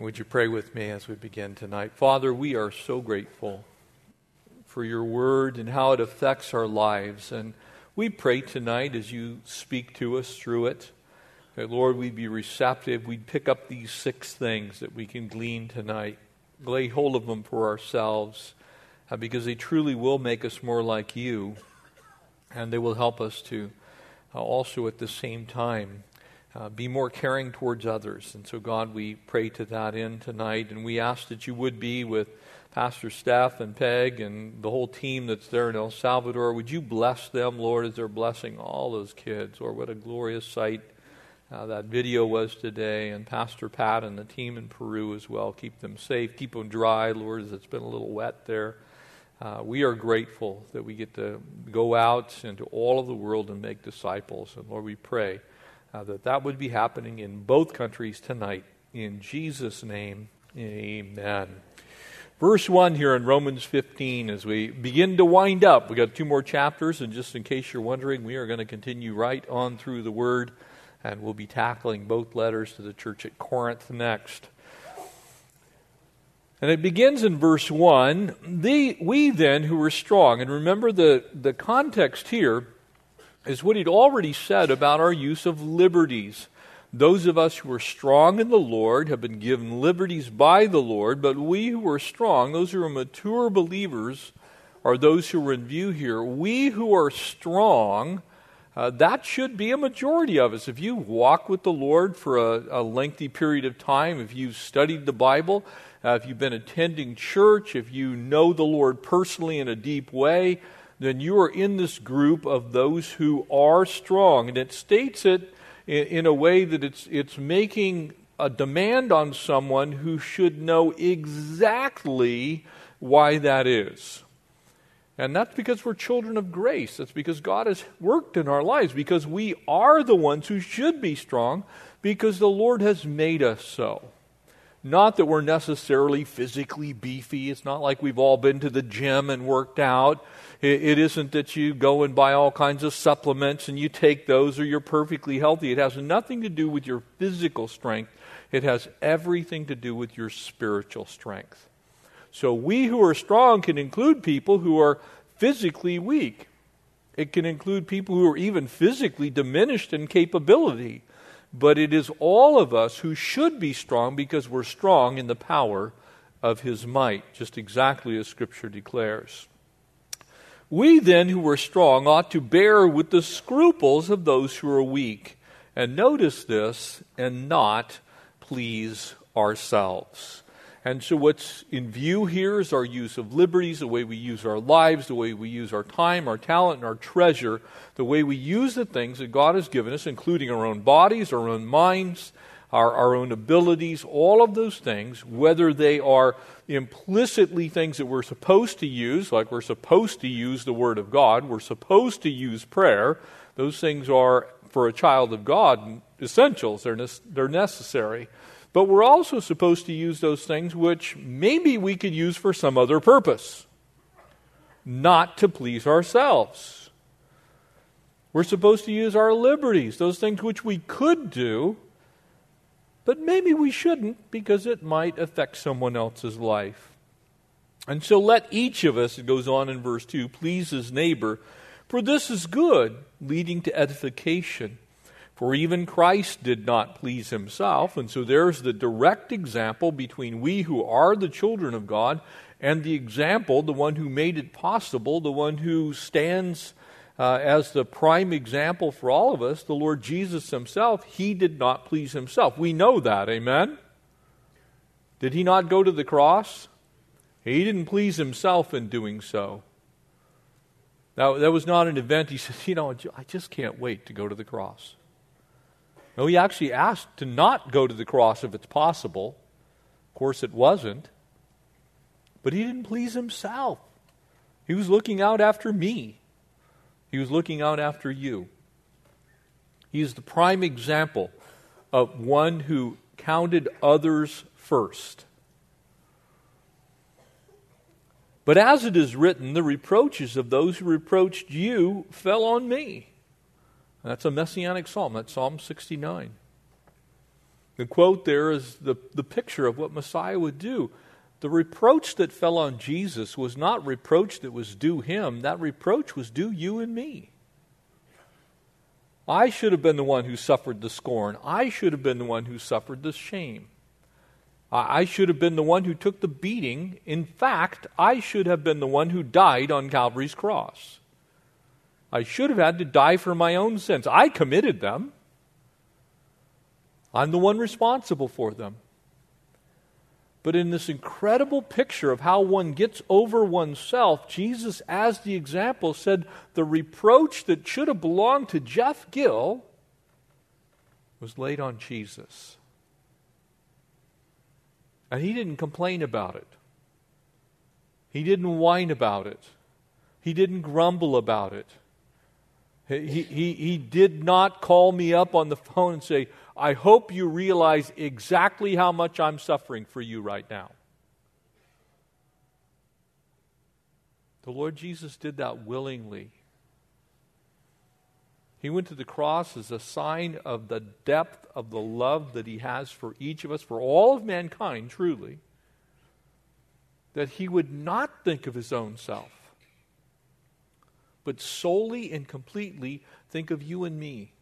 And would you pray with me as we begin tonight? Father, we are so grateful for your word and how it affects our lives. And we pray tonight as you speak to us through it that, Lord, we'd be receptive. We'd pick up these six things that we can glean tonight, lay hold of them for ourselves, uh, because they truly will make us more like you, and they will help us to uh, also at the same time uh, be more caring towards others. And so, God, we pray to that end tonight, and we ask that you would be with Pastor Steph and Peg and the whole team that's there in El Salvador. Would you bless them, Lord, as they're blessing all those kids? Or what a glorious sight uh, that video was today. And Pastor Pat and the team in Peru as well. Keep them safe, keep them dry, Lord, as it's been a little wet there. Uh, we are grateful that we get to go out into all of the world and make disciples. And Lord, we pray uh, that that would be happening in both countries tonight. In Jesus' name, amen. Verse 1 here in Romans 15, as we begin to wind up, we got two more chapters, and just in case you're wondering, we are going to continue right on through the Word, and we'll be tackling both letters to the church at Corinth next. And it begins in verse 1 the, We then who are strong, and remember the, the context here is what he'd already said about our use of liberties. Those of us who are strong in the Lord have been given liberties by the Lord, but we who are strong, those who are mature believers, are those who are in view here. We who are strong, uh, that should be a majority of us. If you walk with the Lord for a, a lengthy period of time, if you've studied the Bible, uh, if you've been attending church, if you know the Lord personally in a deep way, then you are in this group of those who are strong. And it states it in, in a way that it's, it's making a demand on someone who should know exactly why that is. And that's because we're children of grace. That's because God has worked in our lives, because we are the ones who should be strong, because the Lord has made us so. Not that we're necessarily physically beefy. It's not like we've all been to the gym and worked out. It, it isn't that you go and buy all kinds of supplements and you take those or you're perfectly healthy. It has nothing to do with your physical strength, it has everything to do with your spiritual strength. So we who are strong can include people who are physically weak. It can include people who are even physically diminished in capability. But it is all of us who should be strong because we're strong in the power of his might, just exactly as Scripture declares. We then, who are strong, ought to bear with the scruples of those who are weak. And notice this, and not please ourselves. And so, what's in view here is our use of liberties, the way we use our lives, the way we use our time, our talent, and our treasure, the way we use the things that God has given us, including our own bodies, our own minds, our, our own abilities, all of those things, whether they are implicitly things that we're supposed to use, like we're supposed to use the Word of God, we're supposed to use prayer, those things are, for a child of God, essentials, they're, ne- they're necessary. But we're also supposed to use those things which maybe we could use for some other purpose, not to please ourselves. We're supposed to use our liberties, those things which we could do but maybe we shouldn't because it might affect someone else's life. And so let each of us, it goes on in verse 2, please his neighbor, for this is good, leading to edification. For even Christ did not please himself. And so there's the direct example between we who are the children of God and the example, the one who made it possible, the one who stands uh, as the prime example for all of us, the Lord Jesus himself, he did not please himself. We know that, amen? Did he not go to the cross? He didn't please himself in doing so. Now, that was not an event he said, you know, I just can't wait to go to the cross. No, he actually asked to not go to the cross if it's possible. Of course, it wasn't. But he didn't please himself. He was looking out after me. He was looking out after you. He is the prime example of one who counted others first. But as it is written, the reproaches of those who reproached you fell on me. That's a messianic psalm. That's Psalm 69. The quote there is the, the picture of what Messiah would do. The reproach that fell on Jesus was not reproach that was due him, that reproach was due you and me. I should have been the one who suffered the scorn. I should have been the one who suffered the shame. I should have been the one who took the beating. In fact, I should have been the one who died on Calvary's cross. I should have had to die for my own sins. I committed them. I'm the one responsible for them. But in this incredible picture of how one gets over oneself, Jesus, as the example, said the reproach that should have belonged to Jeff Gill was laid on Jesus. And he didn't complain about it, he didn't whine about it, he didn't grumble about it. He, he, did not call me up on the phone and say, I hope you realize exactly how much I'm suffering for you right now. The Lord Jesus did that willingly. He went to the cross as a sign of the depth of the love that He has for each of us, for all of mankind, truly. That He would not think of His own self but solely and completely think of you and me.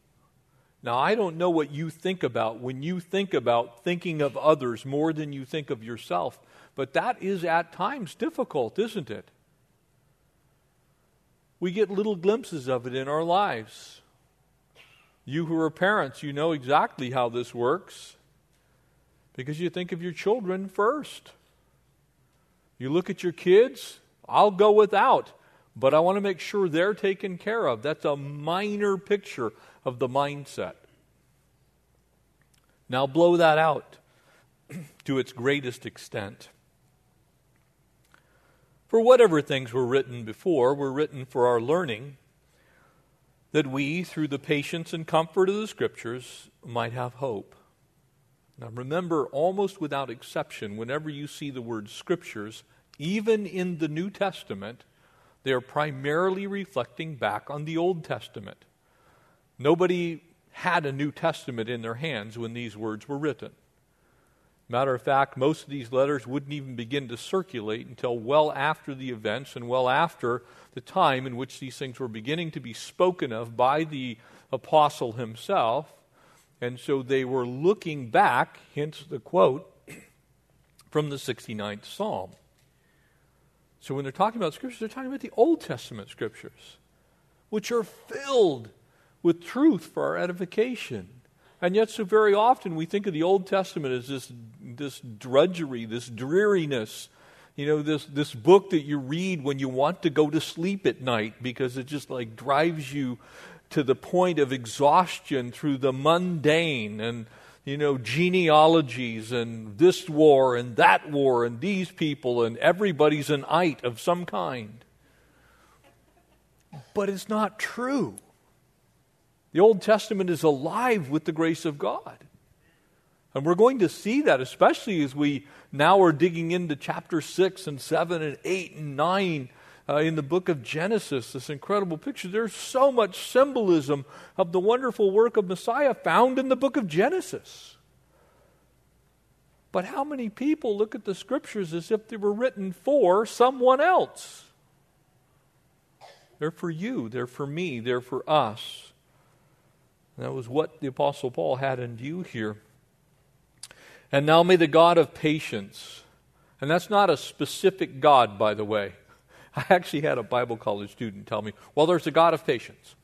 Now, I don't know what you think about when you think about thinking of others more than you think of yourself, but that is at times difficult, isn't it? We get little glimpses of it in our lives. You who are parents, you know exactly how this works because you think of your children first. You look at your kids, I'll go without but I want to make sure they're taken care of. That's a minor picture of the mindset. Now blow that out to its greatest extent. For whatever things were written before were written for our learning, that we, through the patience and comfort of the Scriptures, might have hope. Now remember, almost without exception, whenever you see the word Scriptures, even in the New Testament, they are primarily reflecting back on the Old Testament. Nobody had a New Testament in their hands when these words were written. Matter of fact, most of these letters wouldn't even begin to circulate until well after the events and well after the time in which these things were beginning to be spoken of by the apostle himself. And so they were looking back, hence the quote from the 69th Psalm. So when they're talking about scriptures, they're talking about the Old Testament scriptures, which are filled with truth for our edification. And yet, so very often we think of the Old Testament as this, this drudgery, this dreariness, you know, this, this book that you read when you want to go to sleep at night because it just like drives you to the point of exhaustion through the mundane and you know, genealogies and this war and that war and these people and everybody's an ite of some kind. But it's not true. The Old Testament is alive with the grace of God. And we're going to see that, especially as we now are digging into chapter 6 and 7 and 8 and 9 uh, in the book of Genesis, this incredible picture. There's so much symbolism of the wonderful work of Messiah found in the book of Genesis. But how many people look at the scriptures as if they were written for someone else? They're for you, they're for me, they're for us. And that was what the Apostle Paul had in view here. And now may the God of patience, and that's not a specific God, by the way. I actually had a Bible college student tell me, well, there's a God of patience.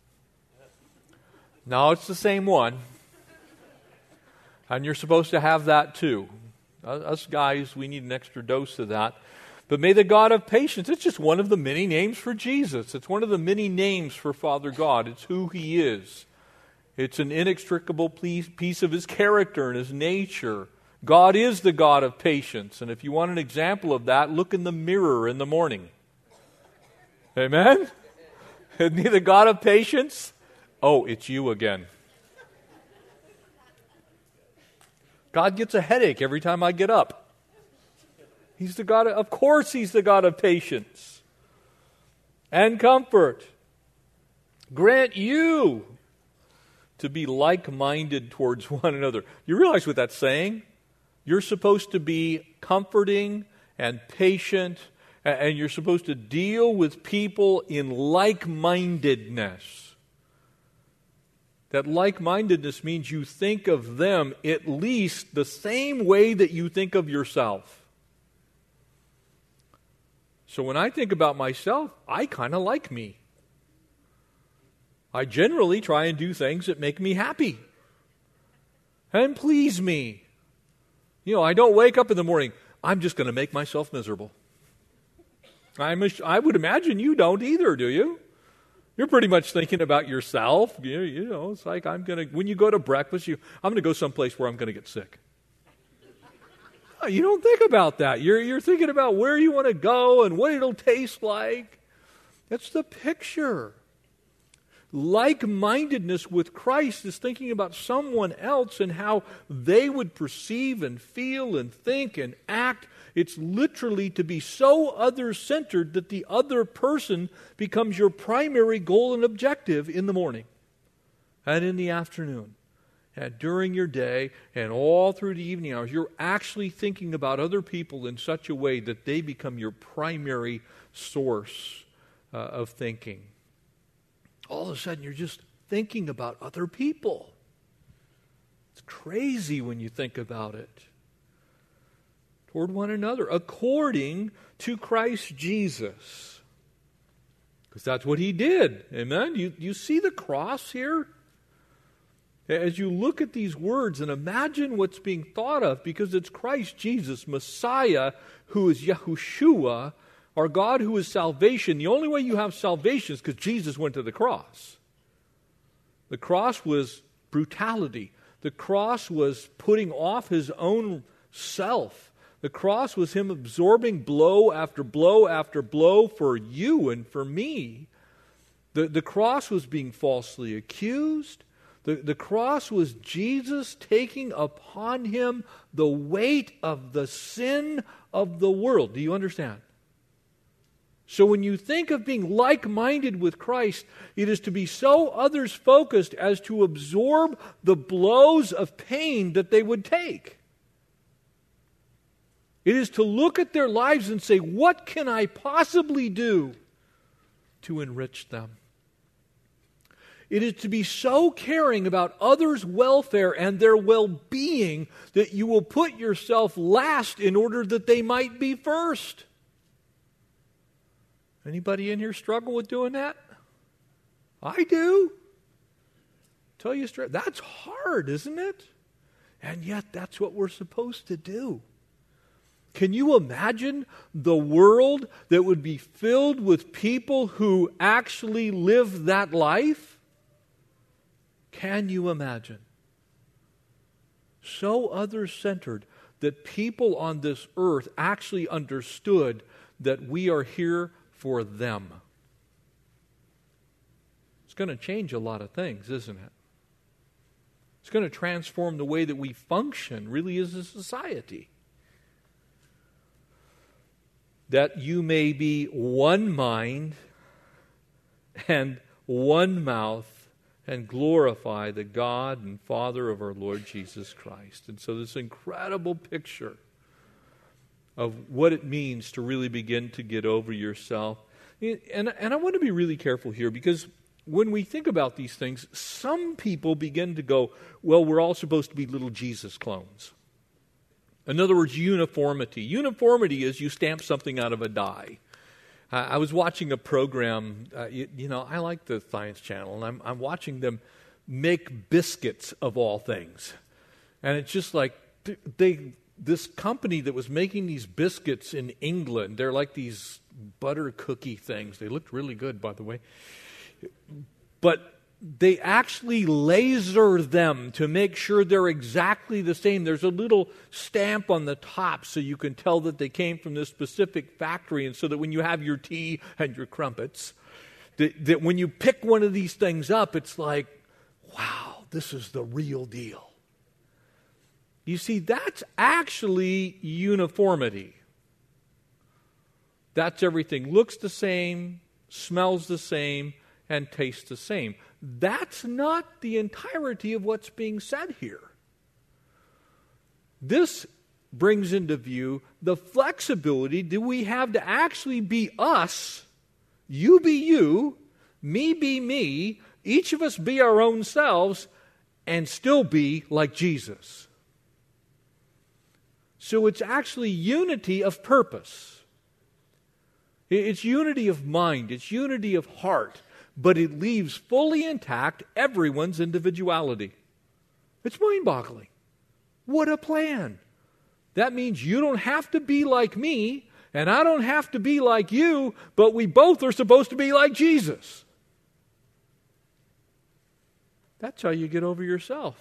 No, it's the same one. And you're supposed to have that too. Us guys, we need an extra dose of that. But may the God of patience, it's just one of the many names for Jesus. It's one of the many names for Father God. It's who He is. It's an inextricable piece of His character and His nature. God is the God of patience. And if you want an example of that, look in the mirror in the morning. Amen? Isn't he the God of patience? Oh, it's you again. God gets a headache every time I get up. He's the God of, of course, He's the God of patience and comfort. Grant you to be like minded towards one another. You realize what that's saying? You're supposed to be comforting and patient, and you're supposed to deal with people in like mindedness. That like mindedness means you think of them at least the same way that you think of yourself. So when I think about myself, I kind of like me. I generally try and do things that make me happy and please me. You know, I don't wake up in the morning, I'm just going to make myself miserable. I'm a, I would imagine you don't either, do you? You're pretty much thinking about yourself. You, you know, it's like I'm going to, when you go to breakfast, you, I'm going to go someplace where I'm going to get sick. Oh, you don't think about that. You're, you're thinking about where you want to go and what it'll taste like. That's the picture. Like mindedness with Christ is thinking about someone else and how they would perceive and feel and think and act. It's literally to be so other centered that the other person becomes your primary goal and objective in the morning and in the afternoon and during your day and all through the evening hours, you're actually thinking about other people in such a way that they become your primary source uh, of thinking. All of a sudden, you're just thinking about other people. It's crazy when you think about it. Toward one another, according to Christ Jesus. Because that's what he did. Amen? You, you see the cross here? As you look at these words and imagine what's being thought of, because it's Christ Jesus, Messiah, who is Yahushua, our God who is salvation. The only way you have salvation is because Jesus went to the cross. The cross was brutality, the cross was putting off his own self. The cross was him absorbing blow after blow after blow for you and for me. The, the cross was being falsely accused. The, the cross was Jesus taking upon him the weight of the sin of the world. Do you understand? So, when you think of being like minded with Christ, it is to be so others focused as to absorb the blows of pain that they would take. It is to look at their lives and say, What can I possibly do to enrich them? It is to be so caring about others' welfare and their well being that you will put yourself last in order that they might be first. Anybody in here struggle with doing that? I do. Tell you straight, that's hard, isn't it? And yet, that's what we're supposed to do. Can you imagine the world that would be filled with people who actually live that life? Can you imagine? So other centered that people on this earth actually understood that we are here for them. It's going to change a lot of things, isn't it? It's going to transform the way that we function, really, as a society. That you may be one mind and one mouth and glorify the God and Father of our Lord Jesus Christ. And so, this incredible picture of what it means to really begin to get over yourself. And, and I want to be really careful here because when we think about these things, some people begin to go, well, we're all supposed to be little Jesus clones. In other words, uniformity. Uniformity is you stamp something out of a die. I was watching a program. Uh, you, you, know, I like the Science Channel, and I'm, I'm watching them make biscuits of all things. And it's just like they this company that was making these biscuits in England. They're like these butter cookie things. They looked really good, by the way. But they actually laser them to make sure they're exactly the same. There's a little stamp on the top so you can tell that they came from this specific factory, and so that when you have your tea and your crumpets, that, that when you pick one of these things up, it's like, wow, this is the real deal. You see, that's actually uniformity. That's everything looks the same, smells the same, and tastes the same. That's not the entirety of what's being said here. This brings into view the flexibility do we have to actually be us, you be you, me be me, each of us be our own selves, and still be like Jesus. So it's actually unity of purpose. It's unity of mind, it's unity of heart, but it leaves fully intact everyone's individuality. It's mind boggling. What a plan! That means you don't have to be like me, and I don't have to be like you, but we both are supposed to be like Jesus. That's how you get over yourself.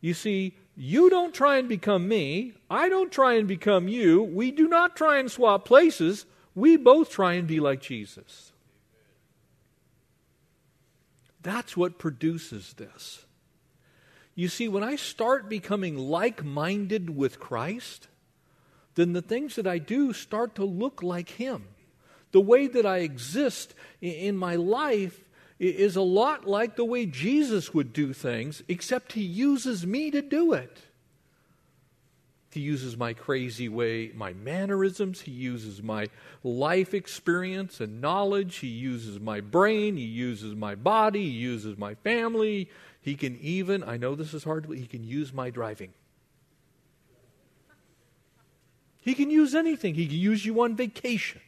You see, you don't try and become me, I don't try and become you. We do not try and swap places. We both try and be like Jesus. That's what produces this. You see, when I start becoming like minded with Christ, then the things that I do start to look like Him. The way that I exist in my life is a lot like the way Jesus would do things, except He uses me to do it. He uses my crazy way, my mannerisms. He uses my life experience and knowledge. He uses my brain. He uses my body. He uses my family. He can even, I know this is hard, but he can use my driving. He can use anything. He can use you on vacation.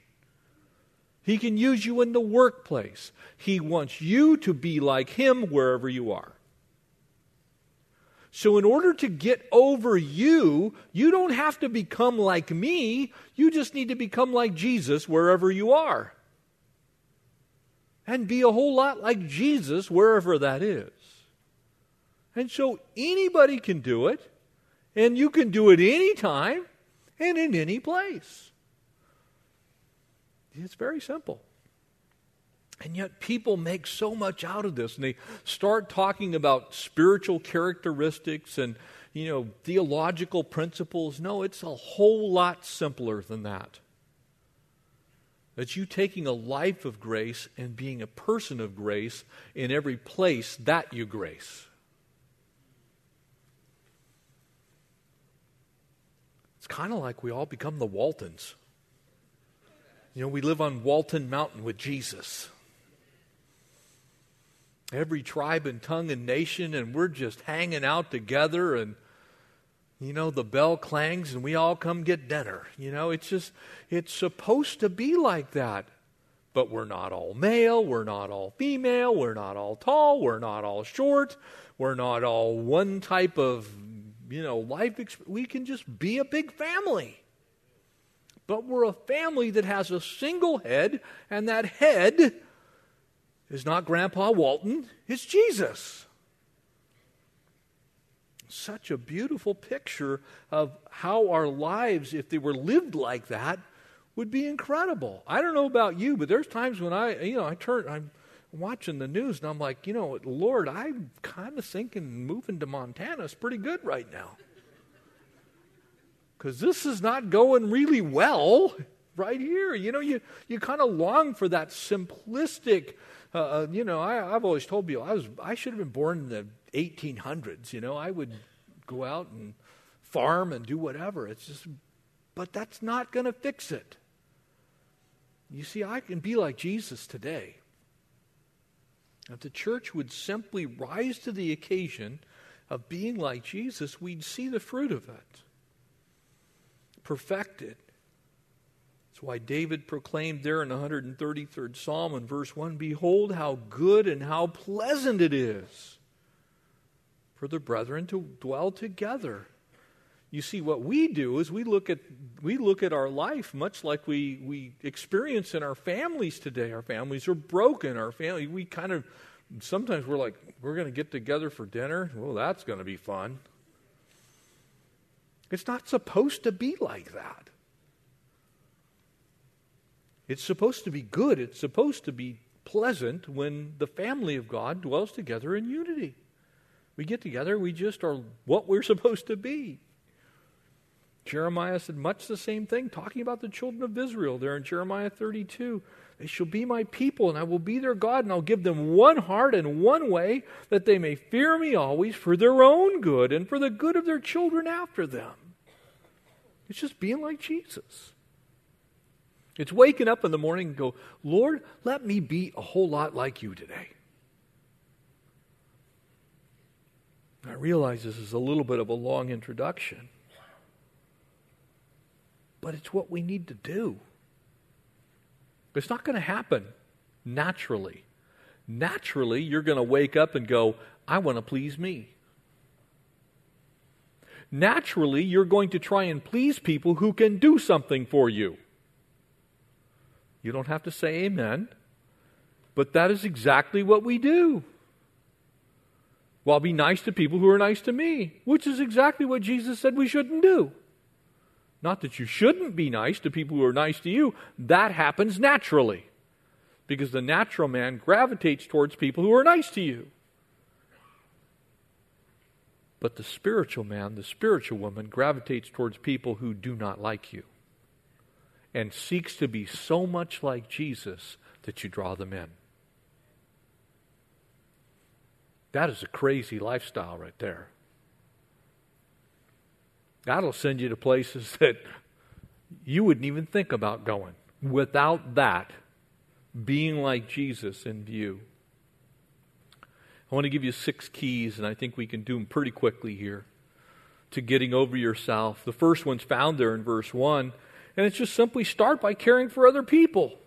He can use you in the workplace. He wants you to be like him wherever you are. So, in order to get over you, you don't have to become like me. You just need to become like Jesus wherever you are. And be a whole lot like Jesus wherever that is. And so anybody can do it, and you can do it anytime and in any place. It's very simple. And yet, people make so much out of this, and they start talking about spiritual characteristics and, you know, theological principles. No, it's a whole lot simpler than that. It's you taking a life of grace and being a person of grace in every place that you grace. It's kind of like we all become the Waltons. You know, we live on Walton Mountain with Jesus. Every tribe and tongue and nation, and we're just hanging out together, and, you know, the bell clangs, and we all come get dinner. You know, it's just, it's supposed to be like that. But we're not all male, we're not all female, we're not all tall, we're not all short, we're not all one type of you know, life, we can just be a big family. But we're a family that has a single head, and that head is not Grandpa Walton, it's Jesus. Such a beautiful picture of how our lives, if they were lived like that, would be incredible. I don't know about you, but there's times when I, you know, I turn, I'm watching the news and I'm like, you know, Lord, I'm kind of thinking moving to Montana is pretty good right now. Because this is not going really well right here. You know, you, you kind of long for that simplistic, uh, uh, you know, I, I've always told people I, was, I should have been born in the 1800s. You know, I would go out and farm and do whatever. It's just, but that's not going to fix it. You see, I can be like Jesus today. If the church would simply rise to the occasion of being like Jesus, we'd see the fruit of it. Perfected. That's why David proclaimed there in the 133rd Psalm in verse 1 Behold, how good and how pleasant it is for the brethren to dwell together. You see, what we do is we look at we look at our life much like we we experience in our families today. Our families are broken. Our family we kind of sometimes we're like we're going to get together for dinner. Well, that's going to be fun. It's not supposed to be like that. It's supposed to be good. It's supposed to be pleasant when the family of God dwells together in unity. We get together, we just are what we're supposed to be. Jeremiah said much the same thing, talking about the children of Israel there in Jeremiah 32. They shall be my people, and I will be their God, and I'll give them one heart and one way, that they may fear me always for their own good and for the good of their children after them. It's just being like Jesus. It's waking up in the morning and go, Lord, let me be a whole lot like you today. I realize this is a little bit of a long introduction. But it's what we need to do. It's not going to happen naturally. Naturally, you're going to wake up and go, I want to please me. Naturally, you're going to try and please people who can do something for you. You don't have to say amen, but that is exactly what we do. Well, I'll be nice to people who are nice to me, which is exactly what Jesus said we shouldn't do. Not that you shouldn't be nice to people who are nice to you, that happens naturally. Because the natural man gravitates towards people who are nice to you. But the spiritual man, the spiritual woman, gravitates towards people who do not like you and seeks to be so much like Jesus that you draw them in. That is a crazy lifestyle right there. That'll send you to places that you wouldn't even think about going without that being like Jesus in view. I want to give you six keys, and I think we can do them pretty quickly here to getting over yourself. The first one's found there in verse 1, and it's just simply start by caring for other people,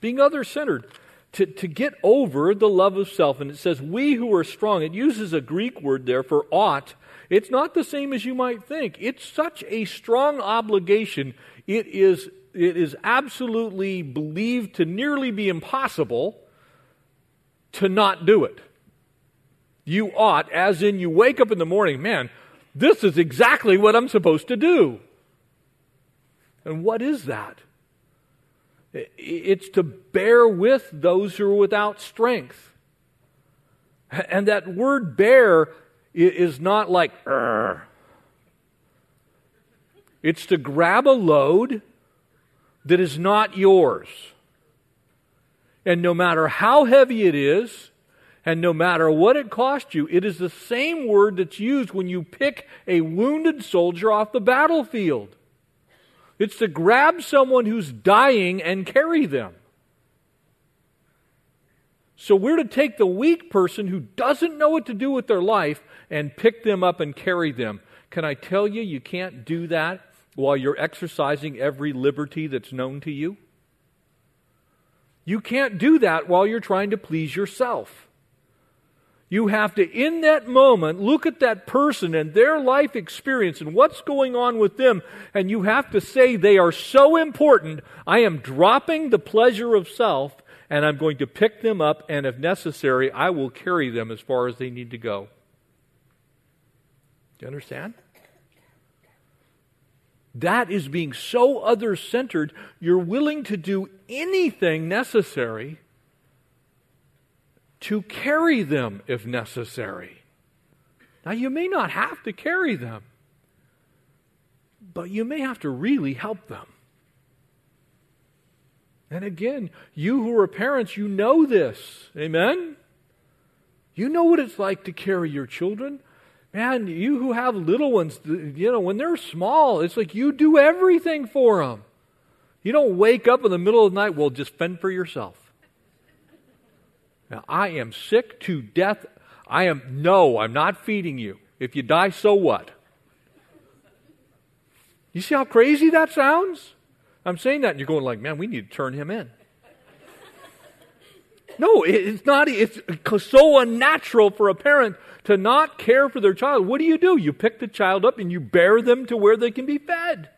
being other centered. To, to get over the love of self, and it says, We who are strong, it uses a Greek word there for ought, it's not the same as you might think. It's such a strong obligation. It is, it is absolutely believed to nearly be impossible to not do it. You ought, as in you wake up in the morning, man, this is exactly what I'm supposed to do. And what is that? It's to bear with those who are without strength. And that word bear is not like, it's to grab a load that is not yours. And no matter how heavy it is, and no matter what it costs you, it is the same word that's used when you pick a wounded soldier off the battlefield. It's to grab someone who's dying and carry them. So we're to take the weak person who doesn't know what to do with their life and pick them up and carry them. Can I tell you, you can't do that while you're exercising every liberty that's known to you? You can't do that while you're trying to please yourself. You have to, in that moment, look at that person and their life experience and what's going on with them, and you have to say, they are so important, I am dropping the pleasure of self, and I'm going to pick them up, and if necessary, I will carry them as far as they need to go. Do you understand? That is being so other centered, you're willing to do anything necessary to carry them if necessary. Now, you may not have to carry them, but you may have to really help them. And again, you who are parents, you know this. Amen? You know what it's like to carry your children. Man, you who have little ones, you know, when they're small, it's like you do everything for them. You don't wake up in the middle of the night, well, just fend for yourself. Now, I am sick to death. I am, no, I'm not feeding you. If you die, so what? You see how crazy that sounds? I'm saying that, and you're going like, man, we need to turn him in. No, it's not. It's so unnatural for a parent to not care for their child. What do you do? You pick the child up and you bear them to where they can be fed.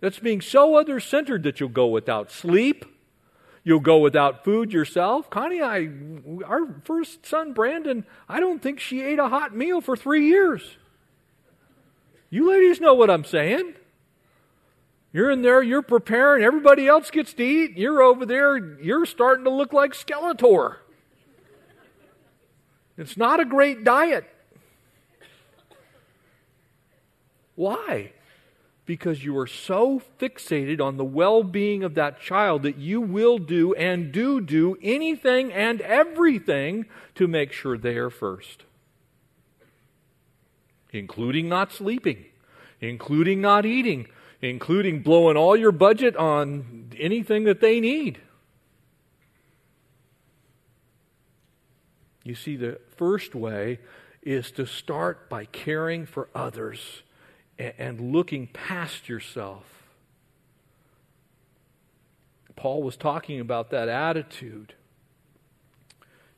That's being so other centered that you'll go without sleep. You'll go without food yourself. Connie, I, our first son, Brandon, I don't think she ate a hot meal for three years. You ladies know what I'm saying. You're in there, you're preparing, everybody else gets to eat. You're over there, you're starting to look like Skeletor. It's not a great diet. Why? Because you are so fixated on the well being of that child that you will do and do do anything and everything to make sure they are first, including not sleeping, including not eating, including blowing all your budget on anything that they need. You see, the first way is to start by caring for others and looking past yourself. Paul was talking about that attitude.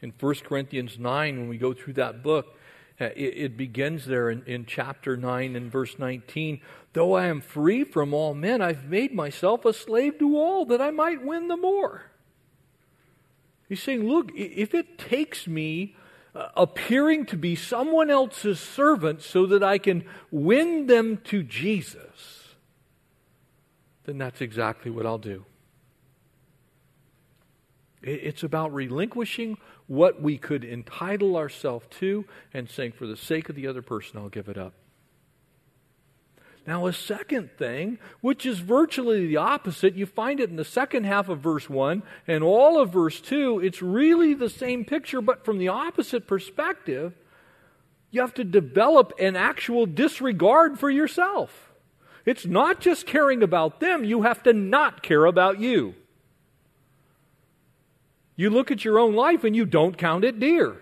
In 1 Corinthians 9, when we go through that book, uh, it, begins there in, in chapter 9 and verse 19. Though I am free from all men, I've made myself a slave to all that I might win the more. He's saying, look, if it takes me Uh, appearing to be someone else's servant so that I can win them to Jesus, then that's exactly what I'll do. It's about relinquishing what we could entitle ourselves to and saying, for the sake of the other person, I'll give it up. Now, a second thing, which is virtually the opposite, you find it in the second half of verse 1 and all of verse 2. It's really the same picture, but from the opposite perspective. You have to develop an actual disregard for yourself. It's not just caring about them, you have to not care about you. You look at your own life and you don't count it dear.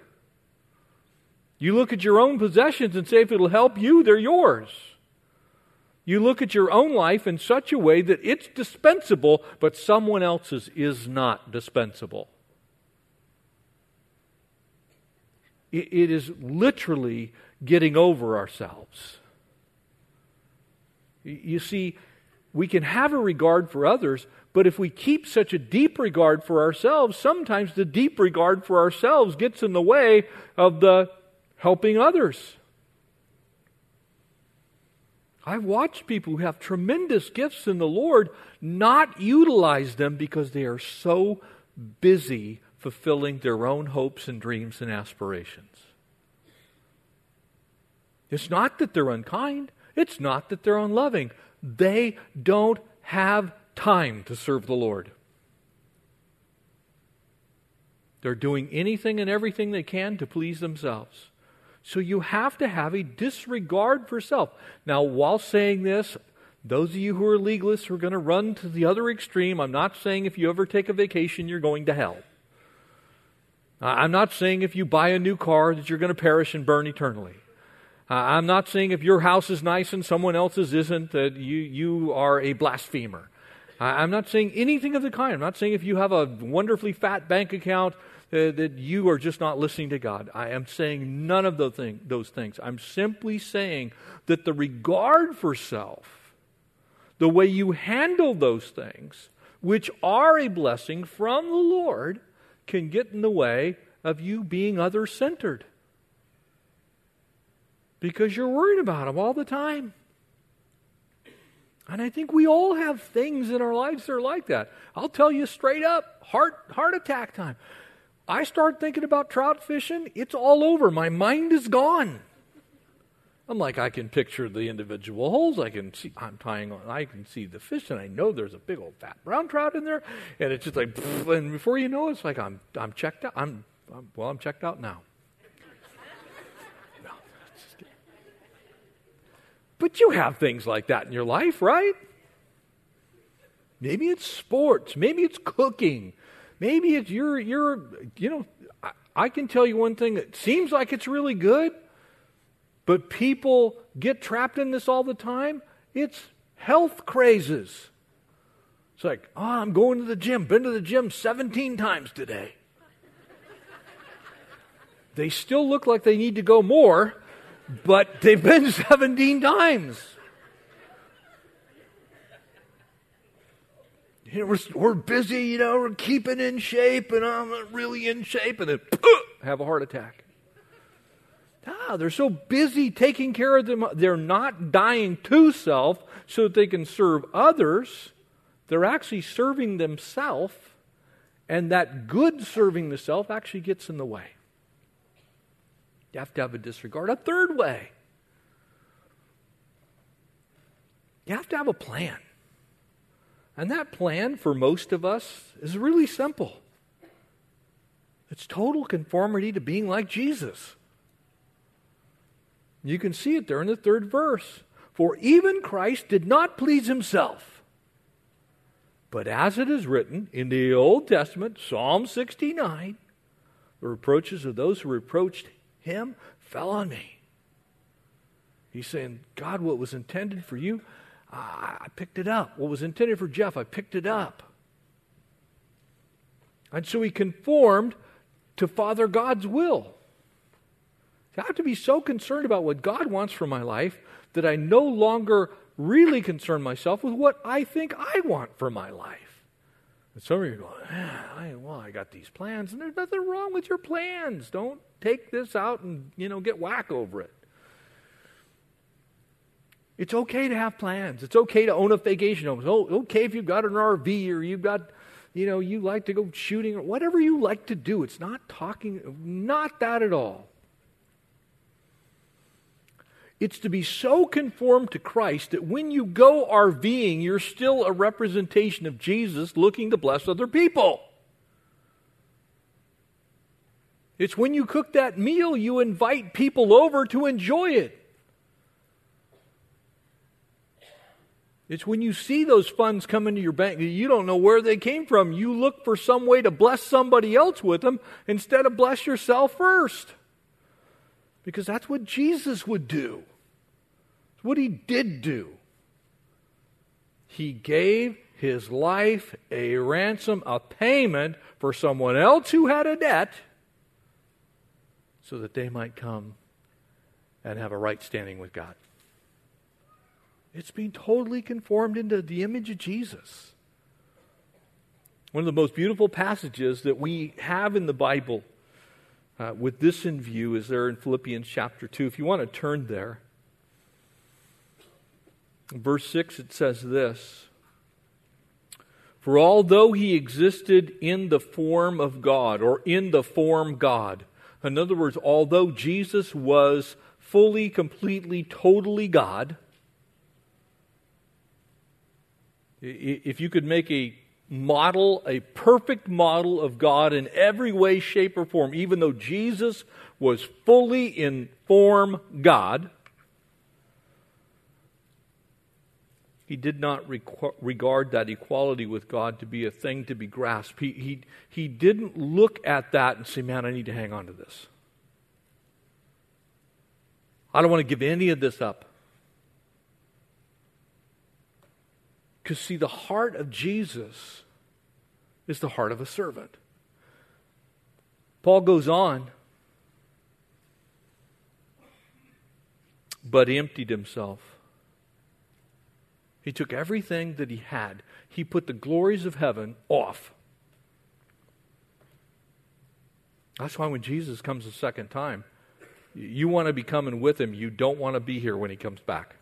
You look at your own possessions and say, if it'll help you, they're yours. You look at your own life in such a way that it's dispensable, but someone else's is not dispensable. It is literally getting over ourselves. You see, we can have a regard for others, but if we keep such a deep regard for ourselves, sometimes the deep regard for ourselves gets in the way of the helping others. I've watched people who have tremendous gifts in the Lord not utilize them because they are so busy fulfilling their own hopes and dreams and aspirations. It's not that they're unkind, it's not that they're unloving. They don't have time to serve the Lord. They're doing anything and everything they can to please themselves. So you have to have a disregard for self. Now, while saying this, those of you who are legalists are going to run to the other extreme, I'm not saying if you ever take a vacation, you're going to hell. I'm not saying if you buy a new car that you're going to perish and burn eternally. I'm not saying if your house is nice and someone else's isn't that you, you are a blasphemer. I'm not saying anything of the kind. I'm not saying if you have a wonderfully fat bank account uh, that you are just not listening to God. I am saying none of those, thing, those things. I'm simply saying that the regard for self, the way you handle those things, which are a blessing from the Lord, can get in the way of you being other centered. Because you're worried about them all the time. And I think we all have things in our lives that are like that. I'll tell you straight up heart, heart attack time. I start thinking about trout fishing, it's all over. My mind is gone. I'm like, I can picture the individual holes. I can see, I'm tying on, I can see the fish, and I know there's a big old fat brown trout in there. And it's just like, and before you know it, it's like, I'm, I'm checked out. I'm, I'm well, I'm checked out now. No, but you have things like that in your life, right? Maybe it's sports. Maybe it's cooking. Maybe it's you're, you're you know, I, I can tell you one thing that seems like it's really good, but people get trapped in this all the time. It's health crazes. It's like, oh, I'm going to the gym. Been to the gym 17 times today. they still look like they need to go more, but they've been 17 times. You know, we're, we're busy, you know, we're keeping in shape, and I'm really in shape, and then have a heart attack. Ah, they're so busy taking care of them, they're not dying to self so that they can serve others. They're actually serving themselves, and that good serving the self actually gets in the way. You have to have a disregard. A third way You have to have a plan. And that plan for most of us is really simple it's total conformity to being like Jesus. You can see it there in the third verse. For even Christ did not please himself. But as it is written in the Old Testament, Psalm 69, the reproaches of those who reproached him fell on me. He's saying, God, what was intended for you, I picked it up. What was intended for Jeff, I picked it up. And so he conformed to Father God's will. I have to be so concerned about what God wants for my life that I no longer really concern myself with what I think I want for my life. And some of you are going, ah, I, well, I got these plans, and there's nothing wrong with your plans. Don't take this out and you know get whack over it. It's okay to have plans. It's okay to own a vacation home. It's okay if you've got an RV or you've got, you know, you like to go shooting or whatever you like to do. It's not talking, not that at all. It's to be so conformed to Christ that when you go RVing, you're still a representation of Jesus looking to bless other people. It's when you cook that meal, you invite people over to enjoy it. It's when you see those funds come into your bank, that you don't know where they came from. You look for some way to bless somebody else with them instead of bless yourself first. Because that's what Jesus would do. It's what he did do. He gave his life a ransom, a payment for someone else who had a debt so that they might come and have a right standing with God. It's being totally conformed into the image of Jesus. One of the most beautiful passages that we have in the Bible uh, with this in view is there in Philippians chapter 2. If you want to turn there, verse 6 it says this For although he existed in the form of God, or in the form God, in other words, although Jesus was fully, completely, totally God, if you could make a model, a perfect model of God in every way, shape, or form, even though Jesus was fully in form God, he did not regard that equality with God to be a thing to be grasped. He, he, he didn't look at that and say, man, I need to hang on to this. I don't want to give any of this up. Because, see, the heart of Jesus is the heart of a servant. Paul goes on, but emptied himself. He took everything that he had, he put the glories of heaven off. That's why when Jesus comes a second time, you want to be coming with him. You don't want to be here when he comes back.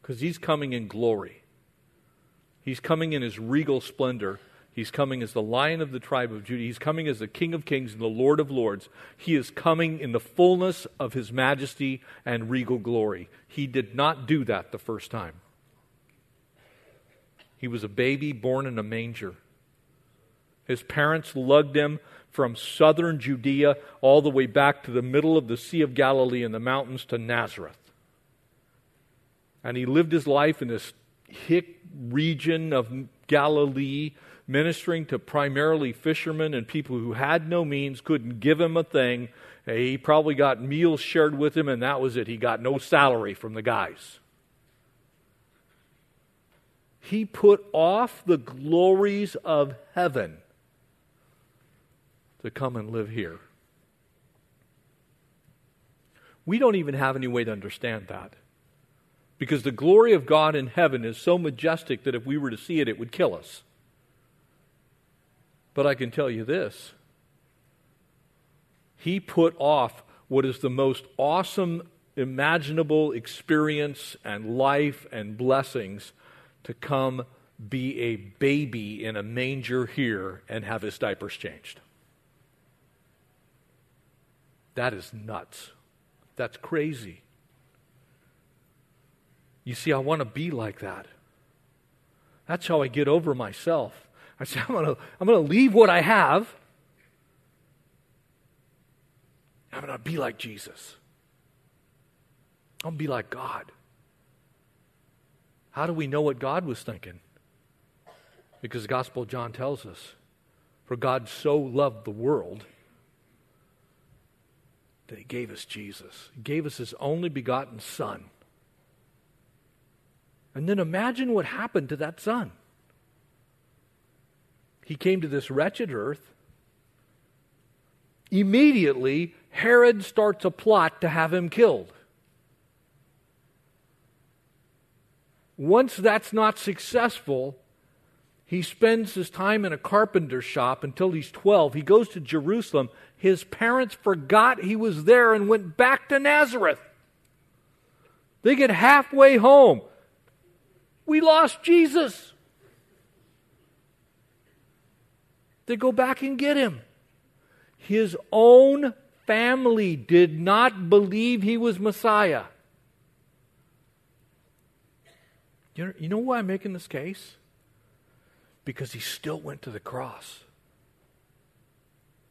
Because he's coming in glory. He's coming in his regal splendor. He's coming as the lion of the tribe of Judah. He's coming as the King of kings and the Lord of lords. He is coming in the fullness of his majesty and regal glory. He did not do that the first time. He was a baby born in a manger. His parents lugged him from southern Judea all the way back to the middle of the Sea of Galilee in the mountains to Nazareth. And he lived his life in this hick region of Galilee, ministering to primarily fishermen and people who had no means, couldn't give him a thing. He probably got meals shared with him, and that was it. He got no salary from the guys. He put off the glories of heaven to come and live here. We don't even have any way to understand that. Because the glory of God in heaven is so majestic that if we were to see it, it would kill us. But I can tell you this He put off what is the most awesome imaginable experience and life and blessings to come be a baby in a manger here and have his diapers changed. That is nuts. That's crazy. You see, I want to be like that. That's how I get over myself. I say, I'm going to I'm going to leave what I have. I'm going to be like Jesus. I'm going to be like God. How do we know what God was thinking? Because the Gospel of John tells us For God so loved the world that he gave us Jesus. He gave us his only begotten Son. And then imagine what happened to that Son. He came to this wretched earth. Immediately, Herod starts a plot to have him killed. Once that's not successful, he spends his time in a carpenter shop until he's 12. He goes to Jerusalem. His parents forgot he was there and went back to Nazareth. They get halfway home. We lost Jesus. They go back and get him. His own family did not believe he was Messiah. You know, why I'm making this case? Because he still went to the cross.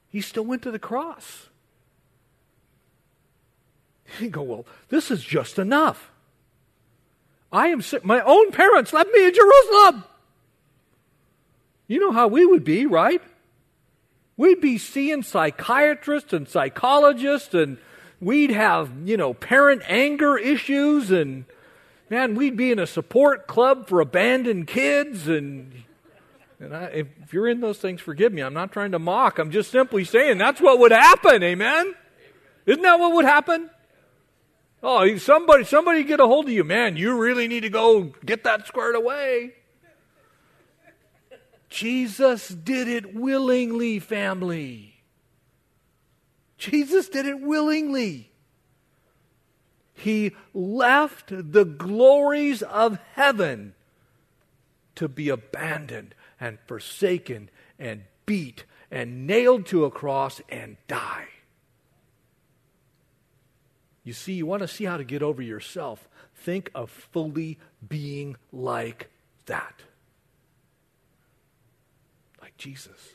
He still went to the cross. You go, well, this is just enough. I am sick. My own parents left me in Jerusalem. You know how we would be, right? We'd be seeing psychiatrists and psychologists, and we'd have, you know, parent anger issues and man, we'd be in a support club for abandoned kids. And, and I, if you're in those things, forgive me. I'm not trying to mock. I'm just simply saying that's what would happen. Amen? Isn't that what would happen? Oh, somebody, somebody get a hold of you, man. You really need to go get that squared away. Jesus did it willingly, family. Jesus did it willingly. He left the glories of heaven to be abandoned and forsaken and beat and nailed to a cross and die. You see, you want to see how to get over yourself. Think of fully being like that. Like Jesus.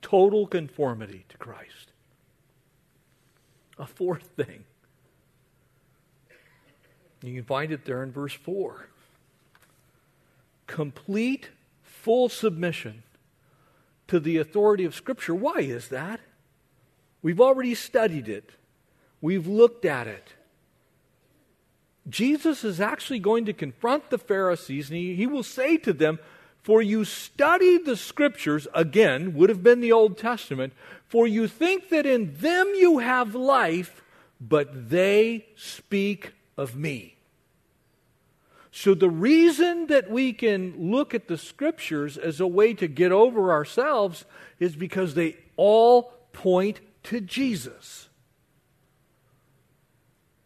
Total conformity to Christ. A fourth thing you can find it there in verse 4. Complete, full submission to the authority of Scripture. Why is that? We've already studied it, we've looked at it. Jesus is actually going to confront the Pharisees, and he, he will say to them, For you study the Scriptures, again, would have been the Old Testament, for you think that in them you have life, but they speak of me. So, the reason that we can look at the scriptures as a way to get over ourselves is because they all point to Jesus.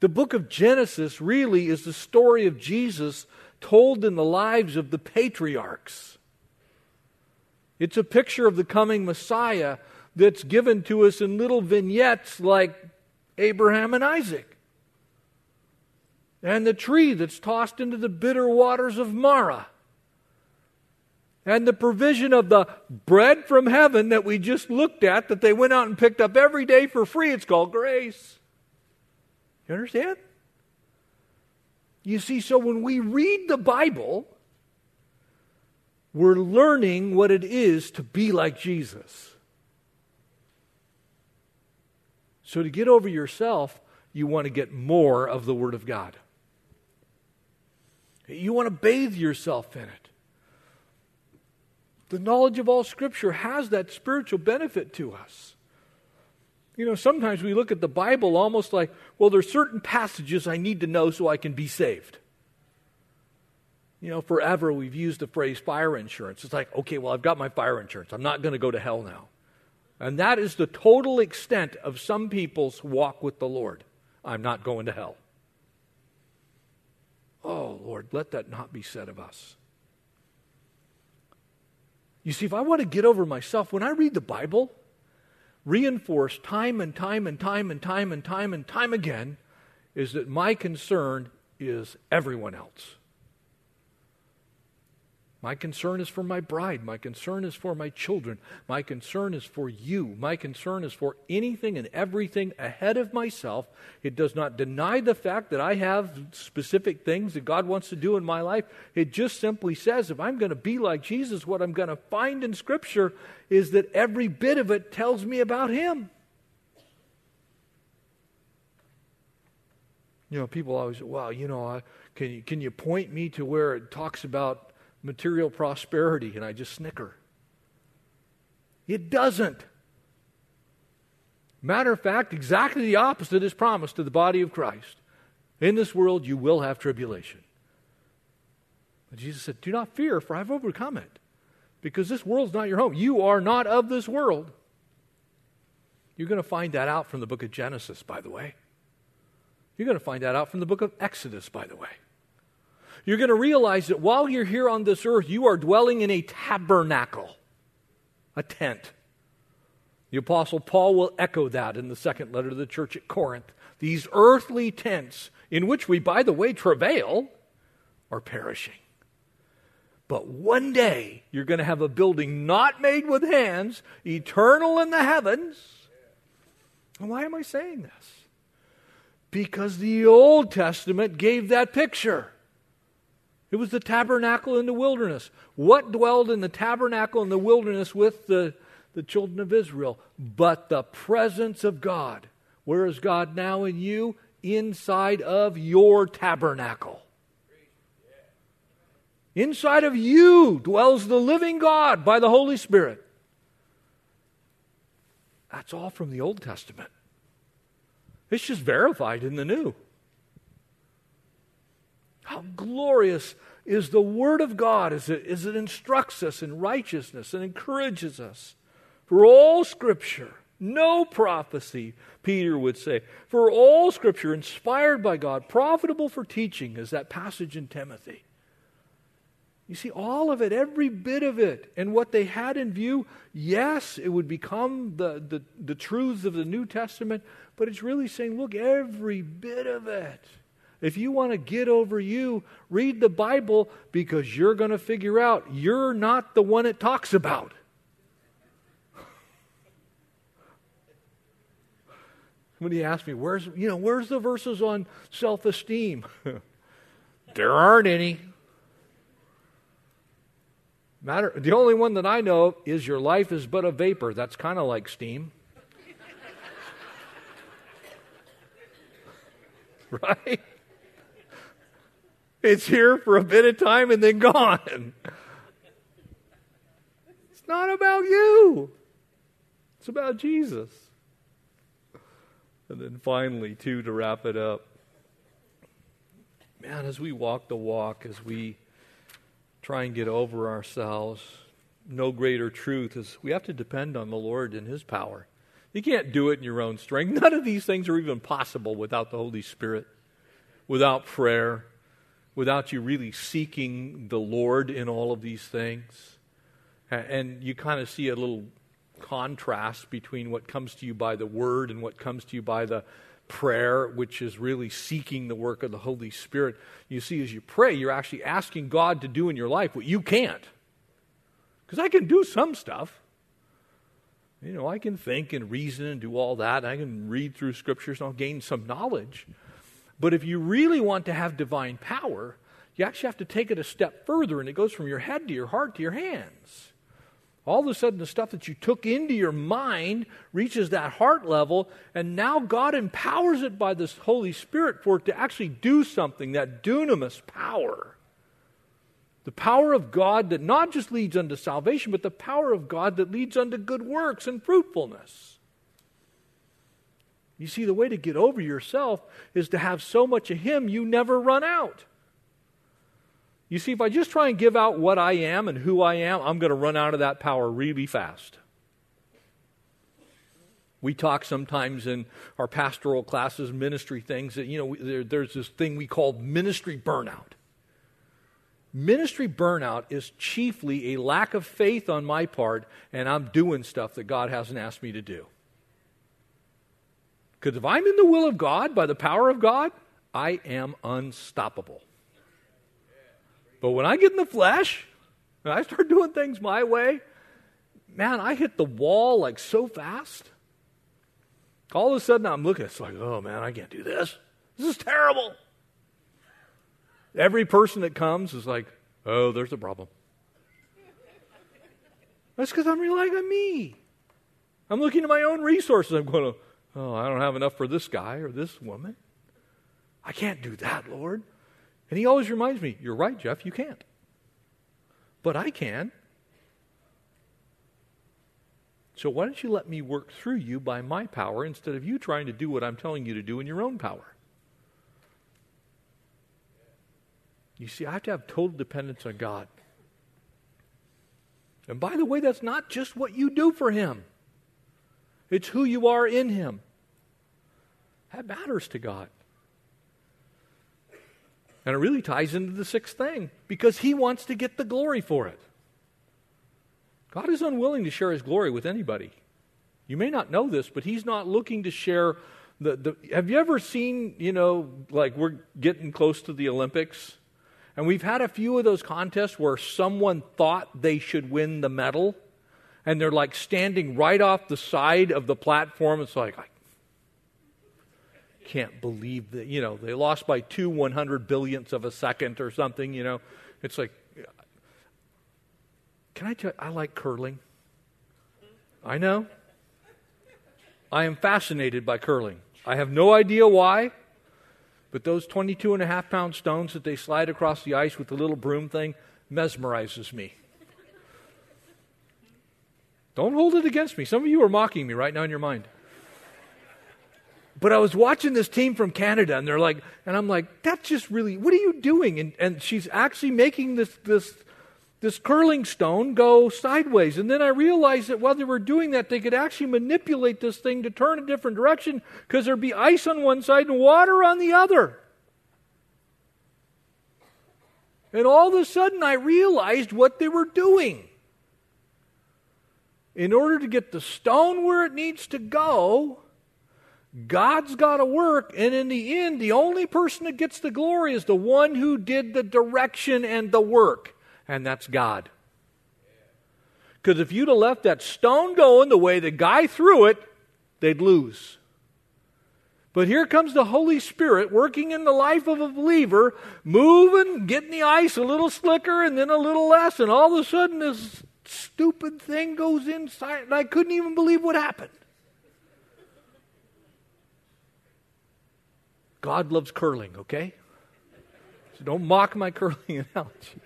The book of Genesis really is the story of Jesus told in the lives of the patriarchs. It's a picture of the coming Messiah that's given to us in little vignettes like Abraham and Isaac and the tree that's tossed into the bitter waters of Marah, and the provision of the bread from heaven that we just looked at that they went out and picked up every day for free. It's called grace. You understand? You see, so when we read the Bible, we're learning what it is to be like Jesus. So, to get over yourself, you want to get more of the Word of God. You want to bathe yourself in it. The knowledge of all Scripture has that spiritual benefit to us. You know, sometimes we look at the Bible almost like, well, there's certain passages I need to know so I can be saved. You know, forever we've used the phrase fire insurance. It's like, okay, well, I've got my fire insurance. I'm not going to go to hell now. And that is the total extent of some people's walk with the Lord. I'm not going to hell. Oh, Lord, let that not be said of us. You see, if I want to get over myself, when I read the Bible, reinforce time and time and time and time and time and time again is that my concern is everyone else. My concern is for my bride. My concern is for my children. My concern is for you. My concern is for anything and everything ahead of myself. It does not deny the fact that I have specific things that God wants to do in my life. It just simply says if I'm going to be like Jesus, what I'm going to find in Scripture is that every bit of it tells me about Him. You know, people always, well, you know, can you, can you point me to where it talks about material prosperity, and I just snicker. It doesn't. Matter of fact, exactly the opposite is promised to the body of Christ. In this world, you will have tribulation. But Jesus said, Do not fear, for I've overcome it. Because this world's not your home. You are not of this world. You're going to find that out from the book of Genesis, by the way. You're going to find that out from the book of Exodus, by the way you're going to realize that while you're here on this earth, you are dwelling in a tabernacle, a tent. The Apostle Paul will echo that in the second letter to the church at Corinth. These earthly tents, in which we, by the way, travail, are perishing. But one day, you're going to have a building not made with hands, eternal in the heavens. And why am I saying this? Because the Old Testament gave that picture. It was the tabernacle in the wilderness. What dwelled in the tabernacle in the wilderness with the, the children of Israel? But the presence of God. Where is God now in you? Inside of your tabernacle. Inside of you dwells the living God by the Holy Spirit. That's all from the Old Testament. It's just verified in the New. How glorious is the Word of God as it, as it instructs us in righteousness and encourages us. For all Scripture, no prophecy, Peter would say, for all Scripture inspired by God, profitable for teaching, is that passage in Timothy. You see, all of it, every bit of it, and what they had in view, yes, it would become the, the, the truths of the New Testament, but it's really saying, look, every bit of it if you want to get over you, read the Bible because you're going to figure out you're not the one it talks about. when he asked me, where's, you know, where's the verses on self esteem? there aren't any. Matter, the only one that I know is your life is but a vapor. That's kind of like steam. right? It's here for a bit of time and then gone. It's not about you, it's about Jesus. And then finally, too, to wrap it up, man, as we walk the walk, as we try and get over ourselves, no greater truth is we have to depend on the Lord and His power. You can't do it in your own strength. None of these things are even possible without the Holy Spirit, without prayer, without you really seeking the Lord in all of these things. And you kind of see a little contrast between what comes to you by the Word and what comes to you by the prayer, which is really seeking the work of the Holy Spirit. You see, as you pray, you're actually asking God to do in your life what you can't. Because I can do some stuff. You know, I can think and reason and do all that. I can read through scriptures and I'll gain some knowledge. But if you really want to have divine power, you actually have to take it a step further, and it goes from your head to your heart to your hands. All of a sudden, the stuff that you took into your mind reaches that heart level, and now God empowers it by this Holy Spirit for it to actually do something, that dunamis power. The power of God that not just leads unto salvation, but the power of God that leads unto good works and fruitfulness. You see, the way to get over yourself is to have so much of Him you never run out. You see, if I just try and give out what I am and who I am, I'm going to run out of that power really fast. We talk sometimes in our pastoral classes, ministry things, that, you know, there, there's this thing we call ministry burnout. Ministry burnout is chiefly a lack of faith on my part, and I'm doing stuff that God hasn't asked me to do. Because if I'm in the will of God by the power of God, I am unstoppable. But when I get in the flesh, and I start doing things my way, man, I hit the wall like so fast. All of a sudden, I'm looking, it's like, oh man, I can't do this. This is terrible. Every person that comes is like, oh, there's a problem. That's because I'm relying on me. I'm looking at my own resources. I'm going, oh, I don't have enough for this guy or this woman. I can't do that, Lord. And he always reminds me, you're right, Jeff, you can't. But I can. So why don't you let me work through you by my power instead of you trying to do what I'm telling you to do in your own power? You see, I have to have total dependence on God. And by the way, that's not just what you do for Him, it's who you are in Him. That matters to God. And it really ties into the sixth thing because He wants to get the glory for it. God is unwilling to share His glory with anybody. You may not know this, but He's not looking to share the, the. Have you ever seen, you know, like we're getting close to the Olympics? And we've had a few of those contests where someone thought they should win the medal, and they're like standing right off the side of the platform. It's like, I can't believe that, you know, they lost by two one hundred billionths of a second or something, you know. It's like, can I tell you, I like curling. I know. I am fascinated by curling. I have no idea why. But those 22 and a half pound stones that they slide across the ice with the little broom thing mesmerizes me. Don't hold it against me. Some of you are mocking me right now in your mind. But I was watching this team from Canada, and they're like, and I'm like, that's just really, what are you doing? And, and she's actually making this, this this curling stone go sideways. And then I realized that while they were doing that, they could actually manipulate this thing to turn a different direction because there'd be ice on one side and water on the other. And all of a sudden, I realized what they were doing. In order to get the stone where it needs to go, God's got to work, and in the end, the only person that gets the glory is the one who did the direction and the work and that's God. Because if you'd have left that stone going the way the guy threw it, they'd lose. But here comes the Holy Spirit working in the life of a believer, moving, getting the ice a little slicker and then a little less, and all of a sudden this stupid thing goes inside, and I couldn't even believe what happened. God loves curling, okay? So don't mock my curling analogy.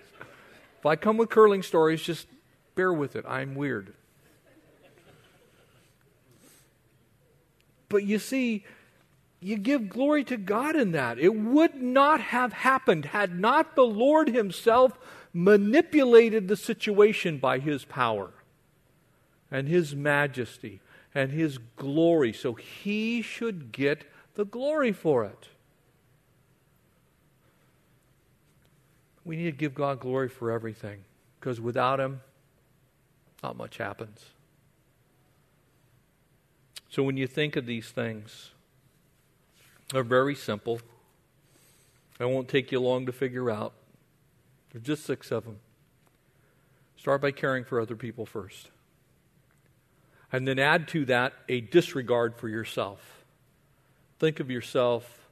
If I come with curling stories, just bear with it. I'm weird. But you see, you give glory to God in that. It would not have happened had not the Lord Himself manipulated the situation by His power and His majesty and His glory, so He should get the glory for it. we need to give God glory for everything because without Him, not much happens. So when you think of these things, they're very simple. It won't take you long to figure out. There's just six of them. Start by caring for other people first. And then add to that a disregard for yourself. Think of yourself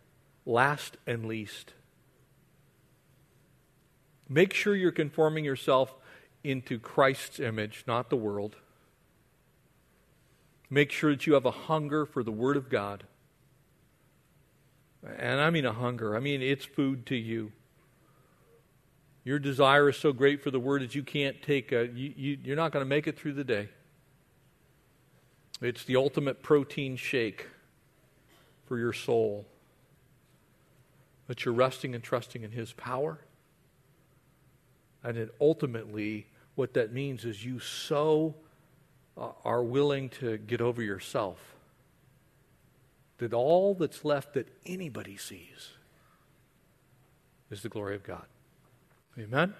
last and least. Make sure you're conforming yourself into Christ's image, not the world. Make sure that you have a hunger for the Word of God. And I mean a hunger, I mean it's food to you. Your desire is so great for the Word that you can't take a, you, you, you're not going to make it through the day. It's the ultimate protein shake for your soul. That you're resting and trusting in His power and then ultimately, what that means is you so uh, are willing to get over yourself that all that's left that anybody sees is the glory of God. Amen?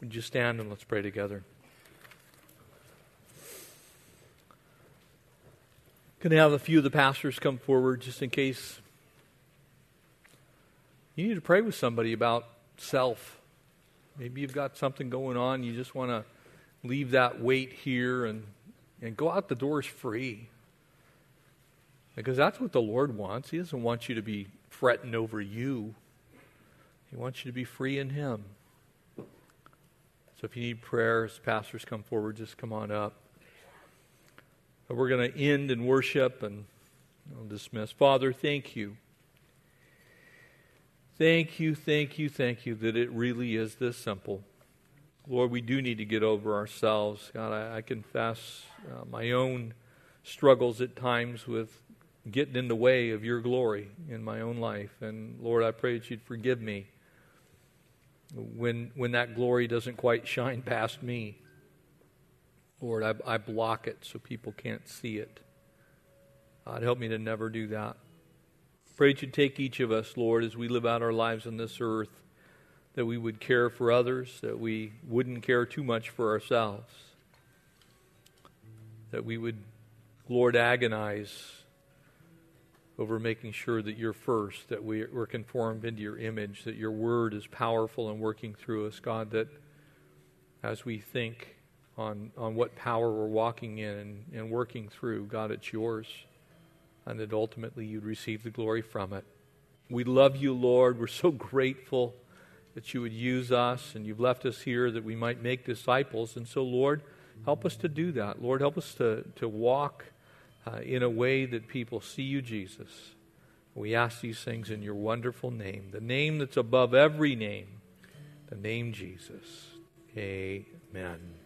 Would you stand and let's pray together? Can I have a few of the pastors come forward just in case You need to pray with somebody about self. Maybe you've got something going on, you just want to leave that weight here and, and go out the doors free. Because that's what the Lord wants. He doesn't want you to be fretting over you, He wants you to be free in Him. So if you need prayers, pastors come forward, just come on up. But we're going to end in worship and I'll dismiss. Father, thank you. Thank you, thank you, thank you that it really is this simple. Lord, we do need to get over ourselves. God, I, I confess uh, my own struggles at times with getting in the way of your glory in my own life. And Lord, I pray that you'd forgive me when, when that glory doesn't quite shine past me. Lord, I, I block it so people can't see it. God, help me to never do that. Pray that you take each of us, Lord, as we live out our lives on this earth, that we would care for others, that we wouldn't care too much for ourselves, that we would, Lord, agonize over making sure that you're first, that we, are conformed into your image, that your word is powerful and working through us, God, that as we think on, on what power we're walking in and, and working through, God, it's yours, and that ultimately you'd receive the glory from it. We love you, Lord. We're so grateful that you would use us, and you've left us here that we might make disciples. And so, Lord, help us to do that. Lord, help us to, to walk uh, in a way that people see you, Jesus. We ask these things in your wonderful name, the name that's above every name, the name Jesus. Amen.